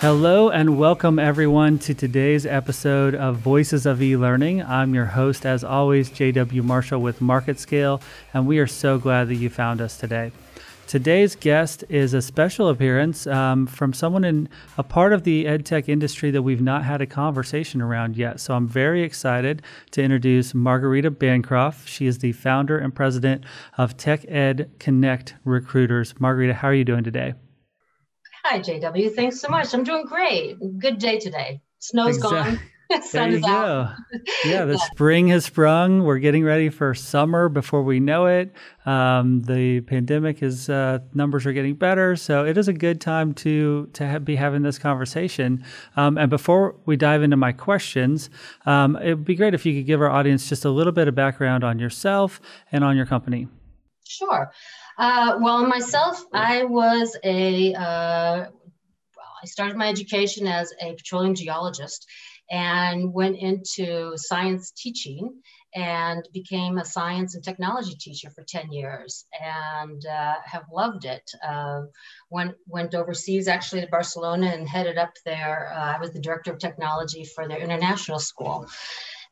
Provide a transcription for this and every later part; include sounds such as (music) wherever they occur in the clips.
Hello and welcome everyone to today's episode of Voices of E-Learning. I'm your host as always, JW Marshall with MarketScale, and we are so glad that you found us today. Today's guest is a special appearance um, from someone in a part of the edtech industry that we've not had a conversation around yet. So I'm very excited to introduce Margarita Bancroft. She is the founder and president of Tech Ed Connect Recruiters. Margarita, how are you doing today? Hi, JW. Thanks so much. I'm doing great. Good day today. Snow's exactly. gone. (laughs) there you go. Yeah, the (laughs) spring has sprung. We're getting ready for summer before we know it. Um, the pandemic is uh, numbers are getting better, so it is a good time to to have, be having this conversation. Um, and before we dive into my questions, um, it would be great if you could give our audience just a little bit of background on yourself and on your company. Sure. Uh, well, myself, I was a, uh, I started my education as a petroleum geologist and went into science teaching and became a science and technology teacher for 10 years and uh, have loved it. Uh, went, went overseas actually to Barcelona and headed up there. Uh, I was the director of technology for their international school.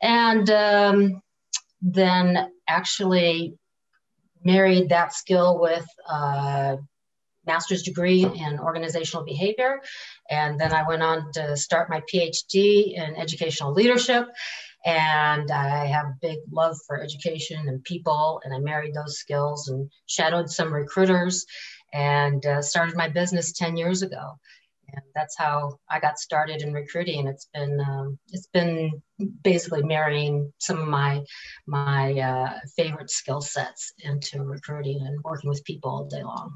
And um, then actually married that skill with a master's degree in organizational behavior. And then I went on to start my PhD in educational leadership. And I have a big love for education and people. And I married those skills and shadowed some recruiters and uh, started my business 10 years ago and that's how I got started in recruiting. It's been um, it's been basically marrying some of my my uh, favorite skill sets into recruiting and working with people all day long.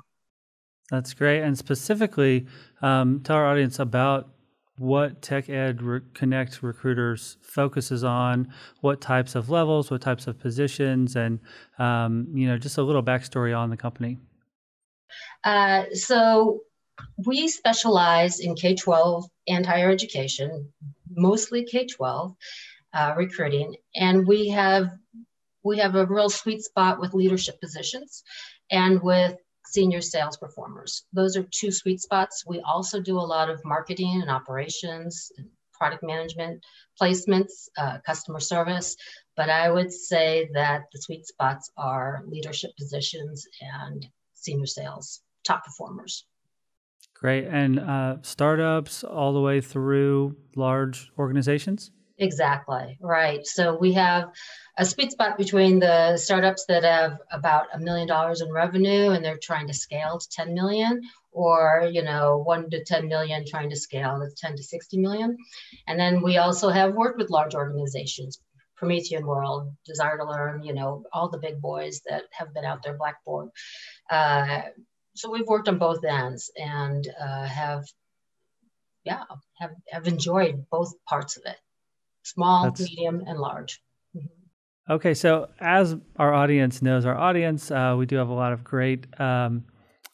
That's great, and specifically, um, tell our audience about what Tech Ed Re- Connect Recruiters focuses on, what types of levels, what types of positions, and um, you know just a little backstory on the company. Uh, so we specialize in K 12 and higher education, mostly K 12 uh, recruiting, and we have we have a real sweet spot with leadership positions and with senior sales performers. Those are two sweet spots. We also do a lot of marketing and operations, product management, placements, uh, customer service. But I would say that the sweet spots are leadership positions and senior sales, top performers. Great. And uh, startups all the way through large organizations? Exactly. Right. So we have a sweet spot between the startups that have about a million dollars in revenue and they're trying to scale to 10 million or, you know, one to 10 million trying to scale to 10 to 60 million. And then we also have worked with large organizations, Promethean World, Desire2Learn, you know, all the big boys that have been out there, Blackboard, uh, so we've worked on both ends and uh, have yeah have, have enjoyed both parts of it small That's... medium and large mm-hmm. okay so as our audience knows our audience uh, we do have a lot of great um,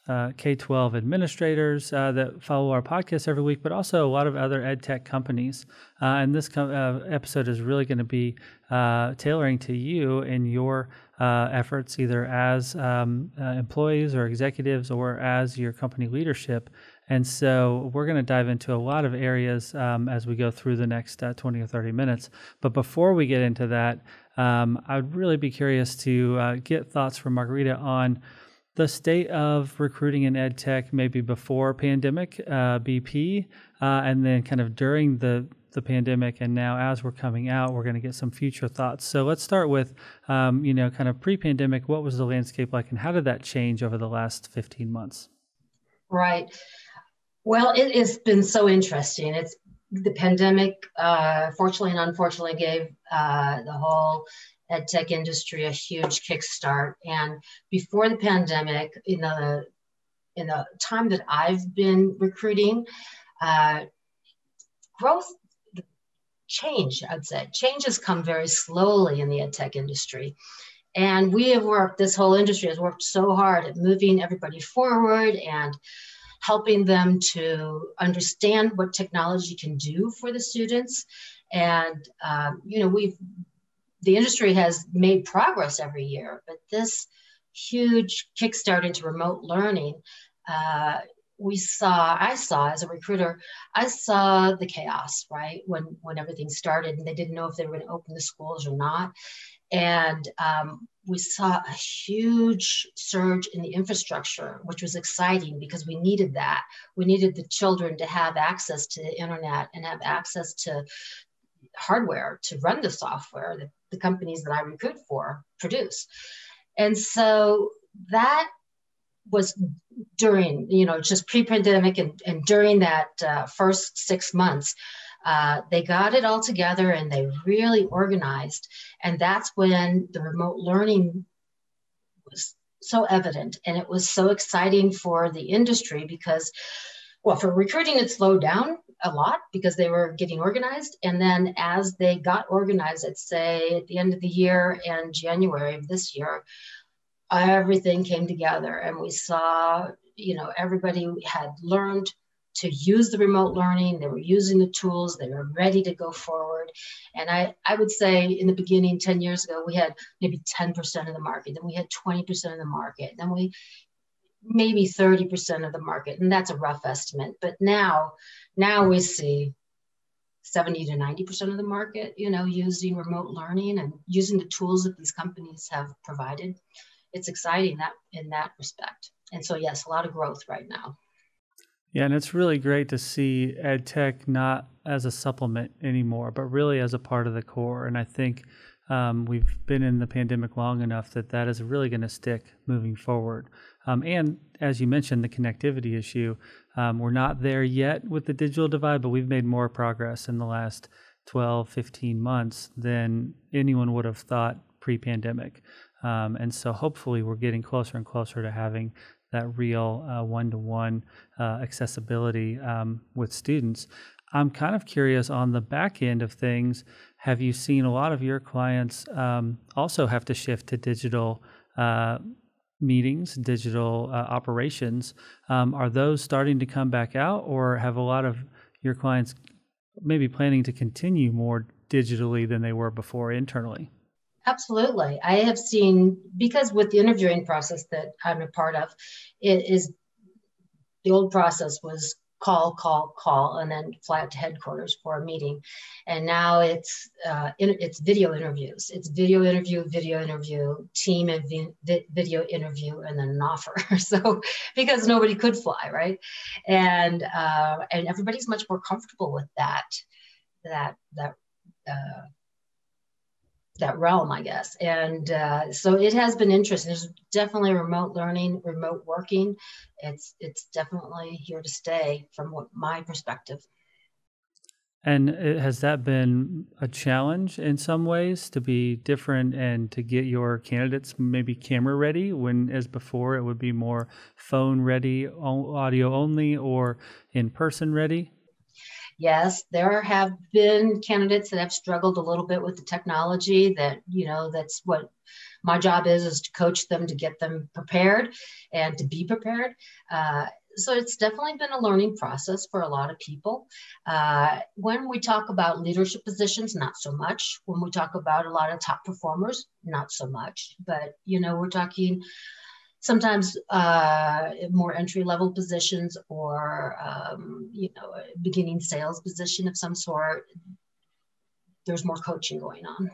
uh, K-12 administrators uh, that follow our podcast every week, but also a lot of other ed tech companies. Uh, and this com- uh, episode is really going to be uh, tailoring to you and your uh, efforts, either as um, employees or executives or as your company leadership. And so we're going to dive into a lot of areas um, as we go through the next 20 or 30 minutes. But before we get into that, um, I'd really be curious to get thoughts from Margarita on the state of recruiting in ed tech maybe before pandemic uh, bp uh, and then kind of during the the pandemic and now as we're coming out we're going to get some future thoughts. So let's start with um, you know kind of pre-pandemic what was the landscape like and how did that change over the last 15 months? Right. Well it has been so interesting. It's the pandemic uh, fortunately and unfortunately gave uh, the whole ed tech industry a huge kickstart. And before the pandemic, in the in the time that I've been recruiting, uh, growth change, I'd say, change has come very slowly in the ed tech industry. And we have worked, this whole industry has worked so hard at moving everybody forward and helping them to understand what technology can do for the students. And, um, you know, we've the industry has made progress every year, but this huge kickstart into remote learning uh, we saw i saw as a recruiter i saw the chaos right when when everything started and they didn't know if they were going to open the schools or not. And um, we saw a huge surge in the infrastructure which was exciting because we needed that. We needed the children to have access to the internet and have access to hardware to run the software that the companies that i recruit for produce. And so that was during, you know, just pre-pandemic and, and during that uh, first six months, uh, they got it all together and they really organized. And that's when the remote learning was so evident. And it was so exciting for the industry because, well, for recruiting, it slowed down a lot because they were getting organized. And then as they got organized, I'd say at the end of the year and January of this year, everything came together and we saw you know everybody had learned to use the remote learning. They were using the tools. They were ready to go forward. And i i would say in the beginning 10 years ago we had maybe 10% of the market then we had 20% of the market then we maybe 30% of the market and that's a rough estimate. But now now we see 70 to 90% of the market you know using remote learning and using the tools that these companies have provided it's exciting that in that respect. And so yes, a lot of growth right now. Yeah, and it's really great to see ed tech not as a supplement anymore, but really as a part of the core. And I think um, we've been in the pandemic long enough that that is really going to stick moving forward. Um, and as you mentioned, the connectivity issue, um, we're not there yet with the digital divide, but we've made more progress in the last 12, 15 months than anyone would have thought pre pandemic. Um, and so hopefully we're getting closer and closer to having that real one to one accessibility um, with students. I'm kind of curious on the back end of things. Have you seen a lot of your clients um, also have to shift to digital uh, meetings, digital uh, operations? Um, are those starting to come back out, or have a lot of your clients maybe planning to continue more digitally than they were before internally? Absolutely. I have seen, because with the interviewing process that I'm a part of, it is the old process was call, call, call, and then fly up to headquarters for a meeting. And now it's uh, in, it's video interviews. It's video interview, video interview, team and vi- video interview, and then an offer. (laughs) so because nobody could fly, right? And uh, and everybody's much more comfortable with that that that uh, that realm, I guess. And uh, so it has been interesting. There's definitely remote learning, remote working. It's it's definitely here to stay from what my perspective. And it, has that been a challenge in some ways to be different and to get your candidates maybe camera ready when, as before, it would be more phone ready, audio only, or in person ready? Yes, there have been candidates that have struggled a little bit with the technology that, you know, that's what my job is, is to coach them to get them prepared and to be prepared. Uh, so it's definitely been a learning process for a lot of people. Uh, when we talk about leadership positions, not so much. When we talk about a lot of top performers, not so much. But you know, we're talking sometimes uh, more entry level positions or um, you know beginning sales position of some sort there's more coaching going on.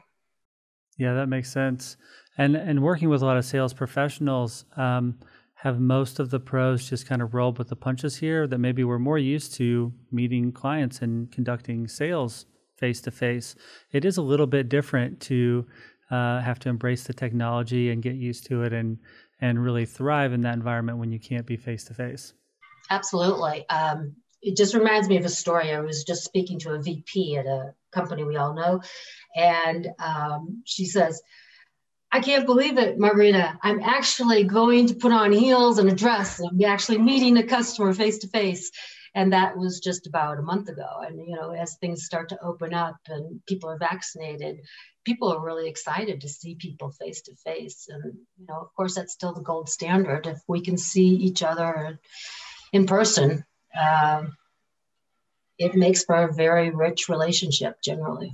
Yeah that makes sense. And and working with a lot of sales professionals um, have most of the pros just kind of rolled with the punches here that maybe we're more used to meeting clients and conducting sales face to face it is a little bit different to uh, have to embrace the technology and get used to it and and really thrive in that environment when you can't be face to face. Absolutely. Um, it just reminds me of a story. I was just speaking to a VP at a company we all know, and um, she says, I can't believe it, Margarita. I'm actually going to put on heels and a dress. I'm actually meeting a customer face to face. And that was just about a month ago. And, you know, as things start to open up and people are vaccinated, people are really excited to see people face to face. And, you know, of course, that's still the gold standard. If we can see each other in person, um, it makes for a very rich relationship generally.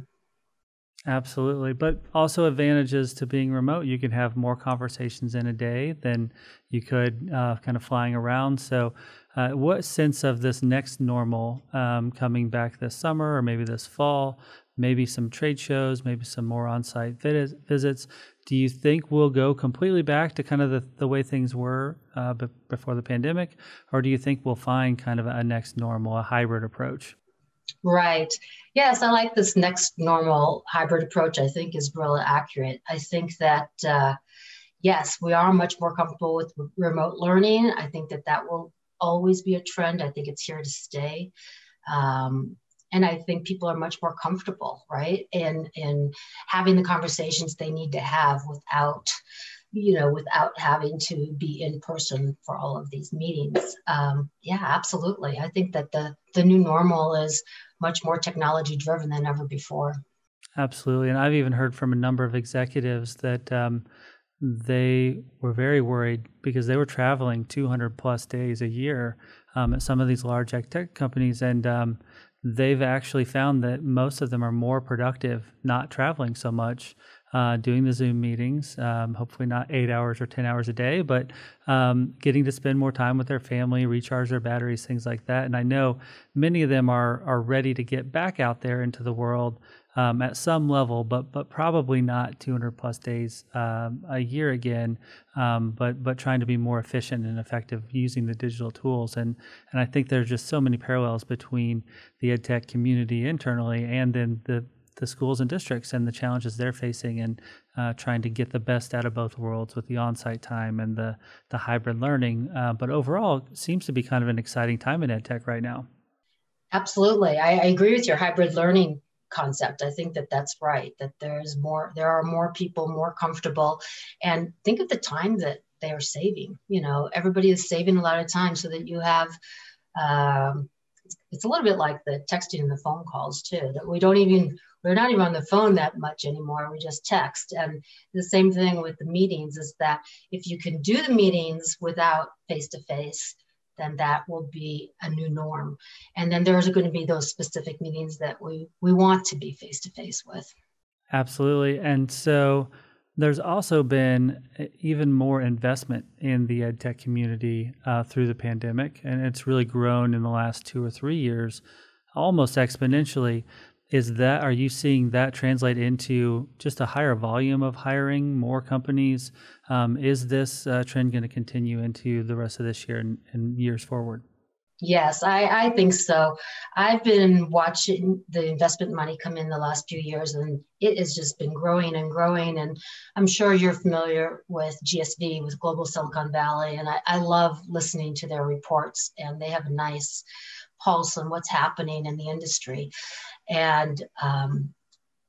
Absolutely. But also advantages to being remote. You can have more conversations in a day than you could uh, kind of flying around. So, uh, what sense of this next normal um, coming back this summer or maybe this fall, maybe some trade shows, maybe some more on site visits? Do you think we'll go completely back to kind of the, the way things were uh, before the pandemic? Or do you think we'll find kind of a next normal, a hybrid approach? Right. Yes, I like this next normal hybrid approach. I think is really accurate. I think that uh, yes, we are much more comfortable with remote learning. I think that that will always be a trend. I think it's here to stay. Um, and I think people are much more comfortable, right, in in having the conversations they need to have without, you know, without having to be in person for all of these meetings. Um, yeah, absolutely. I think that the the new normal is much more technology driven than ever before. Absolutely, and I've even heard from a number of executives that. Um, they were very worried because they were traveling 200 plus days a year um, at some of these large tech companies, and um, they've actually found that most of them are more productive not traveling so much, uh, doing the Zoom meetings, um, hopefully not eight hours or 10 hours a day, but um, getting to spend more time with their family, recharge their batteries, things like that. And I know many of them are, are ready to get back out there into the world um, at some level, but but probably not 200 plus days um, a year again. Um, but but trying to be more efficient and effective using the digital tools, and and I think there's just so many parallels between the edtech community internally and then the the schools and districts and the challenges they're facing and uh, trying to get the best out of both worlds with the on-site time and the the hybrid learning. Uh, but overall, seems to be kind of an exciting time in ed tech right now. Absolutely, I, I agree with your hybrid learning concept. I think that that's right, that there's more, there are more people more comfortable. And think of the time that they are saving. You know, everybody is saving a lot of time so that you have, um, it's a little bit like the texting and the phone calls too, that we don't even, we're not even on the phone that much anymore. We just text. And the same thing with the meetings is that if you can do the meetings without face to face, then that will be a new norm. And then there's going to be those specific meetings that we, we want to be face to face with. Absolutely. And so there's also been even more investment in the ed tech community uh, through the pandemic, and it's really grown in the last two or three years almost exponentially is that are you seeing that translate into just a higher volume of hiring more companies? Um, is this uh, trend going to continue into the rest of this year and, and years forward? Yes I, I, think so. I've been watching the investment money come in the last few years and it has just been growing and growing and i'm sure you're familiar with gsv with global silicon valley and I, I love listening to their reports and they have a nice pulse on what's happening in the industry and um,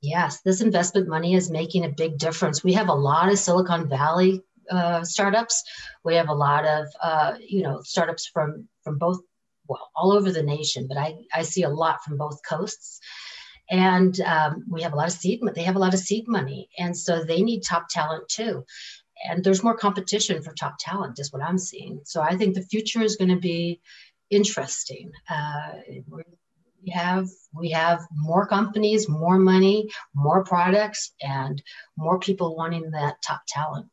yes, this investment money is making a big difference. We have a lot of Silicon Valley uh, startups. We have a lot of uh, you know startups from from both well all over the nation, but I I see a lot from both coasts. And um, we have a lot of seed. They have a lot of seed money, and so they need top talent too. And there's more competition for top talent, is what I'm seeing. So I think the future is going to be interesting. Uh, we have we have more companies more money more products and more people wanting that top talent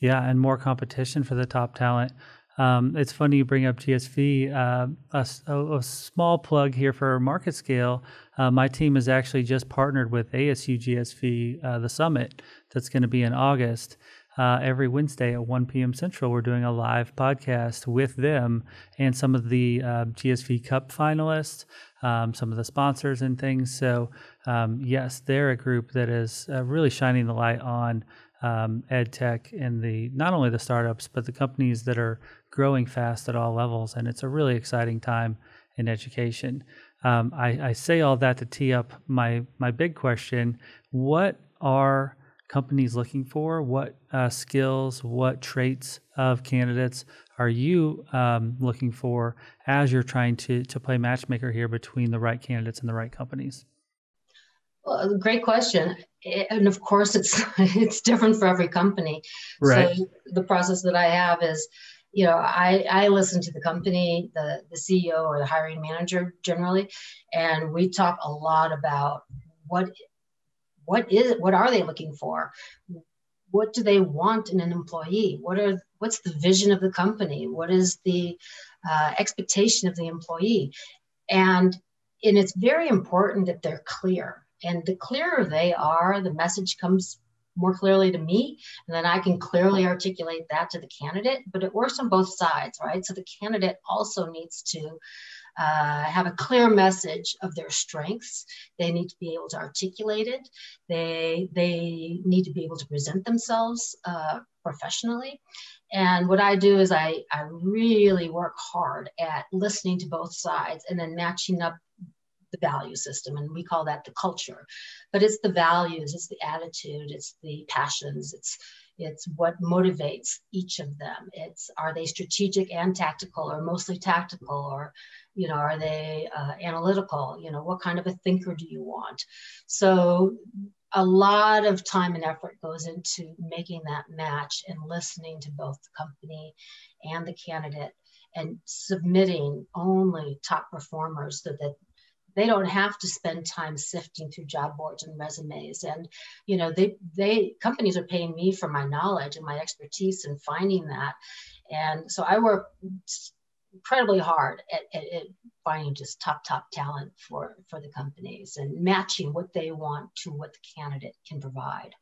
yeah and more competition for the top talent um, it's funny you bring up GSV. Uh, a, a, small plug here for MarketScale. Uh, my team has actually just partnered with ASU GSV, uh, the summit that's going to be in August uh, every Wednesday at 1 p.m. Central, we're doing a live podcast with them and some of the uh, GSV Cup finalists, um, some of the sponsors and things. So, um, yes, they're a group that is uh, really shining the light on um, ed tech and the not only the startups but the companies that are growing fast at all levels. And it's a really exciting time in education. Um, I, I say all that to tee up my my big question: What are companies looking for? What uh, skills, what traits of candidates are you um, looking for as you're trying to to play matchmaker here between the right candidates and the right companies? Well, great question, and of course it's (laughs) it's different for every company. Right. So the process that I have is you know i i listen to the company the the ceo or the hiring manager generally and we talk a lot about what what is? What are they looking for? What do they want in an employee? What are what's the vision of the company? What is the uh, expectation of the employee? And and it's very important that they're clear. And the clearer they are, the message comes more clearly to me, and then I can clearly articulate that to the candidate. But it works on both sides, right? So the candidate also needs to uh, have a clear message of their strengths. They need to be able to articulate it. They they need to be able to present themselves uh, professionally. And what I do is I I really work hard at listening to both sides and then matching up the value system and we call that the culture but it's the values it's the attitude it's the passions it's it's what motivates each of them. It's are they strategic and tactical or mostly tactical or you know are they uh, analytical? You know what kind of a thinker do you want? So a lot of time and effort goes into making that match and listening to both the company and the candidate and submitting only top performers so that they don't have to spend time sifting through job boards and resumes. And you know they they companies are paying me for my knowledge and my expertise in finding that. And so i work incredibly hard at, at, at, finding just top top talent for for the companies and matching what they want to what the candidate can provide.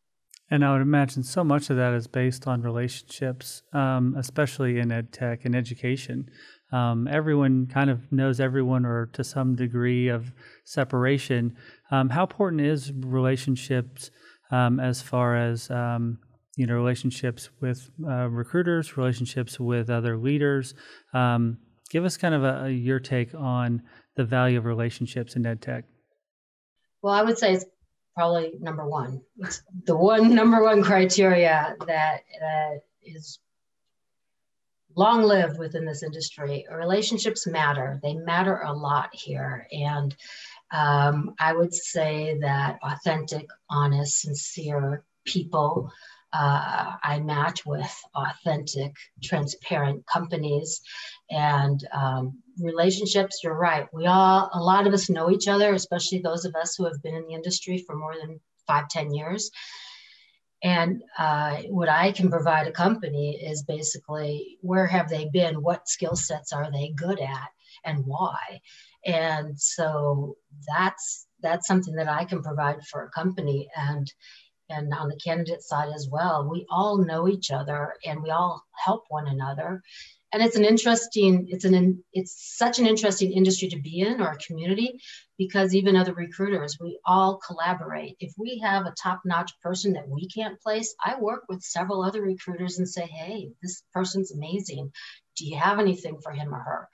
And I would imagine so much of that is based on relationships, um, especially in ed tech and education um, everyone kind of knows everyone or to some degree of separation. Um, how important is relationships um, as far as um, you know relationships with uh, recruiters, relationships with other leaders? Um, give us kind of a, a, your take on the value of relationships in ed tech. Well, I would say it's probably number one. It's (laughs) the one (laughs) number one criteria that uh, is long lived within this industry. Relationships matter. They matter a lot here. And um, I would say that authentic, honest, sincere people uh, I match with authentic, transparent companies and um, relationships. You're right. We all, a lot of us know each other, especially those of us who have been in the industry for more than five, ten years. And uh, what I can provide a company is basically where have they been? What skill sets are they good at, and why? And so that's that's something that I can provide for a company. And and on the candidate side as well, we all know each other and we all help one another and it's an interesting it's an it's such an interesting industry to be in or a community because even other recruiters we all collaborate. If we have a top-notch person that we can't place i work with several other recruiters and say hey this person's amazing. Do you have anything for him or her?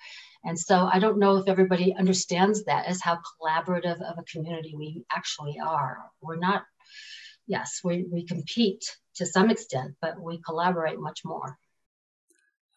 And so i don't know if everybody understands that as how collaborative of a community we actually are. We're not yes we, we compete to some extent but we collaborate much more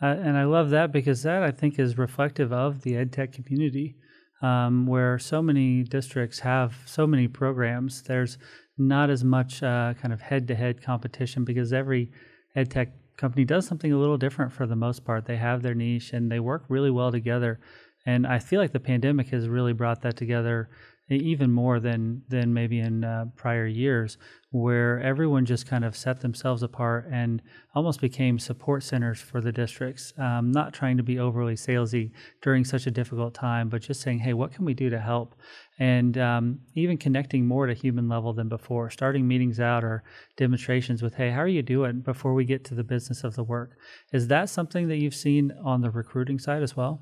uh, and I love that because that I think is reflective of the ed tech community, um, where so many districts have so many programs. There's not as much uh, kind of head to head competition because every ed tech company does something a little different for the most part. They have their niche and they work really well together. And I feel like the pandemic has really brought that together even more than than maybe in uh, prior years, where everyone just kind of set themselves apart and almost became support centers for the districts. Um, not trying to be overly salesy during such a difficult time, but just saying, "Hey, what can we do to help?" And um, even connecting more to human level than before. Starting meetings out or demonstrations with, "Hey, how are you doing?" Before we get to the business of the work. Is that something that you've seen on the recruiting side as well?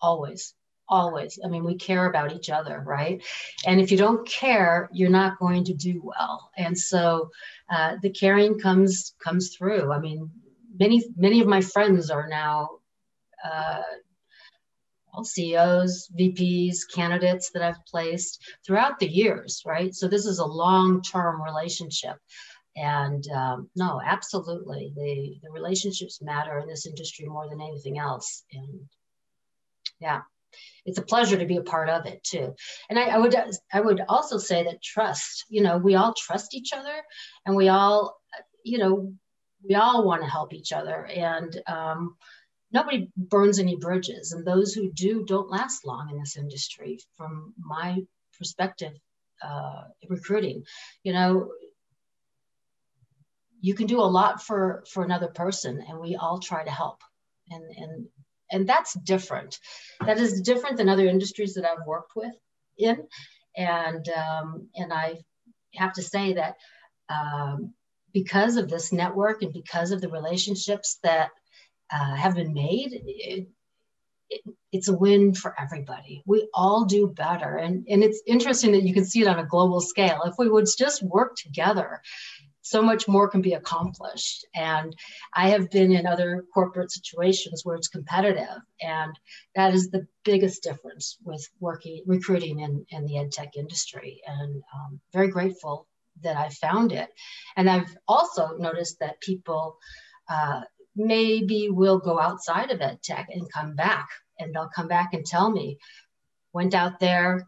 Always always. I mean, we care about each other, right? And if you don't care, you're not going to do well. And so uh, the caring comes comes through. I mean, many many of my friends are now. Uh, CEOs, VPs, candidates that I've placed throughout the years, right? So this is a long-term relationship, and um, no, absolutely, the the relationships matter in this industry more than anything else. And yeah, it's a pleasure to be a part of it too. And I, I, would I would also say that trust. You know, we all trust each other, and we all, you know, we all want to help each other, and um, nobody burns any bridges. And those who do don't last long in this industry, from my perspective. uh, recruiting. You know, you can do a lot for for another person, and we all try to help. And and and that's different. That is different than other industries that I've worked with in, and um, and I have to say that um, because of this network and because of the relationships that uh, have been made, it, it, it's a win for everybody. We all do better. And, and it's interesting that you can see it on a global scale. If we would just work together, so much more can be accomplished. And I have been in other corporate situations where it's competitive. And that is the biggest difference with working, recruiting in, in the ed tech industry. And um, very grateful that I found it. And I've also noticed that people uh, maybe will go outside of ed tech and come back and they'll come back and tell me went out there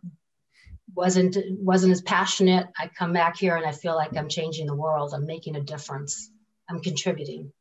wasn't wasn't as passionate i come back here and i feel like i'm changing the world. I'm making a difference. I'm contributing.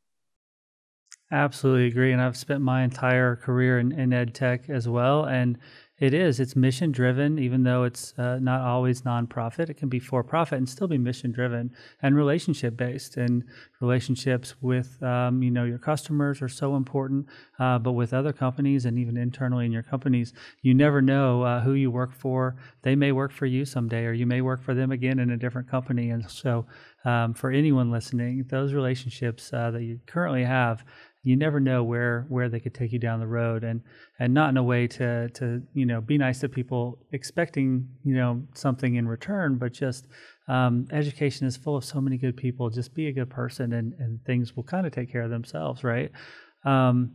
Absolutely agree and i've spent my entire career in, in ed tech as well and it is. It's mission driven, even though it's uh, not always nonprofit. It can be for profit and still be mission driven and relationship based. And relationships with um, you know your customers are so important, uh, but with other companies and even internally in your companies, you never know uh, who you work for. They may work for you someday, or you may work for them again in a different company. And so, um, for anyone listening, those relationships uh, that you currently have you never know where where they could take you down the road and and not in a way to to you know be nice to people expecting you know something in return but just um, education is full of so many good people. Just be a good person and and things will kind of take care of themselves right? Um,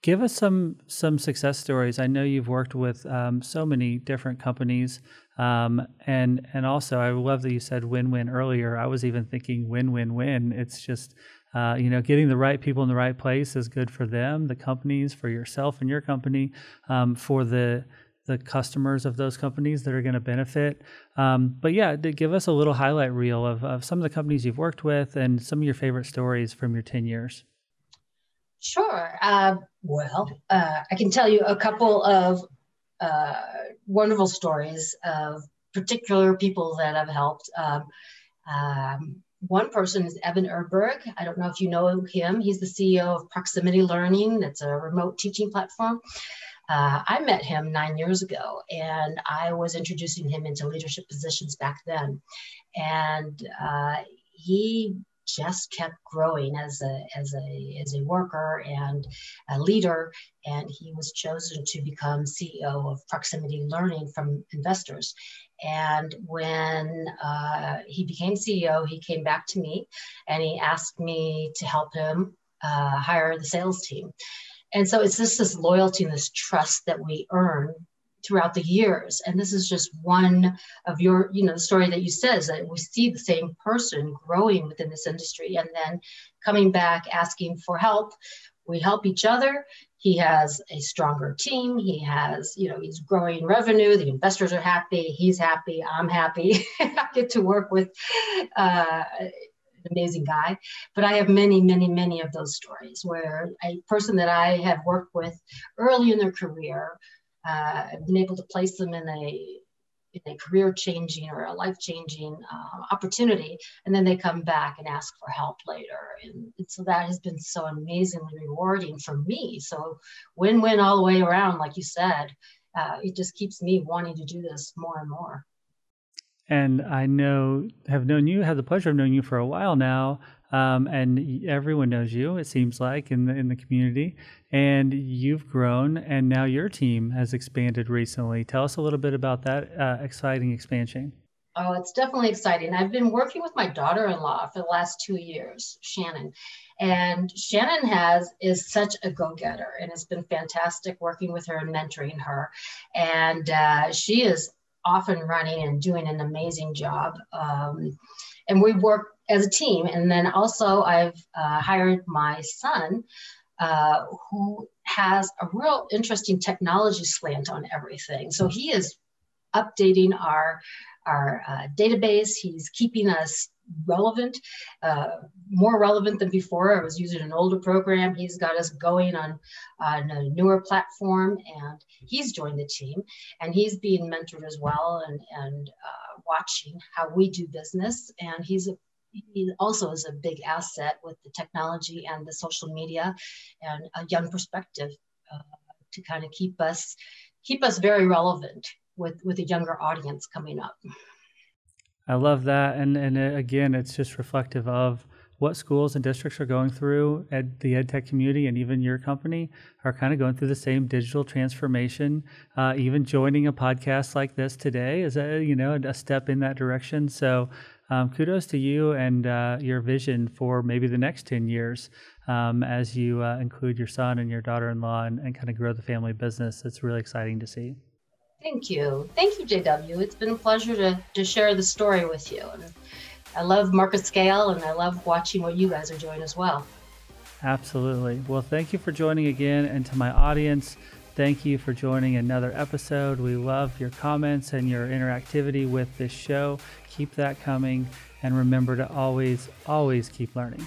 give us some some success stories. I know you've worked with um, so many different companies um, and and also i love that you said win-win earlier. I was even thinking win-win-win. It's just uh, you know, getting the right people in the right place is good for them, the companies, for yourself and your company, um, for the the customers of those companies that are going to benefit. Um, but yeah, give us a little highlight reel of, of some of the companies you've worked with and some of your favorite stories from your 10 years. Sure. Uh, well, uh, I can tell you a couple of uh, wonderful stories of particular people that I've helped. Um, um, one person is Evan Erdberg. I don't know if you know him. He's the CEO of Proximity Learning. That's a remote teaching platform. Uh, I met him nine years ago, and I was introducing him into leadership positions back then. And uh, he just kept growing as a as a as a worker and a leader and he was chosen to become CEO of Proximity Learning from investors. And when uh, he became CEO he came back to me and he asked me to help him uh, hire the sales team. And so it's just this loyalty and this trust that we earn throughout the years. And this is just one of your, you know, the story that you said is that we see the same person growing within this industry and then coming back asking for help. We help each other. He has a stronger team. He has, you know, he's growing revenue. The investors are happy. He's happy. I'm happy. (laughs) I get to work with uh, an amazing guy. But I have many, many, many of those stories where a person that I have worked with early in their career uh, been able to place them in a in a career changing or a life changing uh, opportunity, and then they come back and ask for help later. And, and, so that has been so amazingly rewarding for me. So win win all the way around, like you said. Uh, it just keeps me wanting to do this more and more. And I know, have known you, have the pleasure of knowing you for a while now. Um, and everyone knows you, it seems like, in the, in the community. And you've grown, and now your team has expanded recently. Tell us a little bit about that uh, exciting expansion. Oh, it's definitely exciting. I've been working with my daughter-in-law for the last two years, Shannon, and Shannon has is such a go-getter, and it's been fantastic working with her and mentoring her. And uh, she is off and running and doing an amazing job. Um, and we work as a team. And then also, I've uh, hired my son, uh, who has a real interesting technology slant on everything. So he is updating our our uh, database. He's keeping us relevant, uh, more relevant than before. I was using an older program. He's got us going on, on a newer platform, and he's joined the team. And he's being mentored as well and, and uh, watching how we do business. And he's a he also is a big asset with the technology and the social media and a young perspective uh, to kind of keep us keep us very relevant with with a younger audience coming up. I love that, and and uh, again, it's just reflective of what schools and districts are going through at the ed tech community and even your company are kind of going through the same digital transformation. Uh, even joining a podcast like this today is a you know a step in that direction. So um, kudos to you and uh, your vision for maybe the next 10 years um, as you uh, include your son and your daughter in law and, and kind of grow the family business. It's really exciting to see. Thank you. Thank you, JW. It's been a pleasure to, to share the story with you. And I love MarketScale and I love watching what you guys are doing as well. Absolutely. Well, thank you for joining again. And to my audience, thank you for joining another episode. We love your comments and your interactivity with this show. Keep that coming. And remember to always, always keep learning.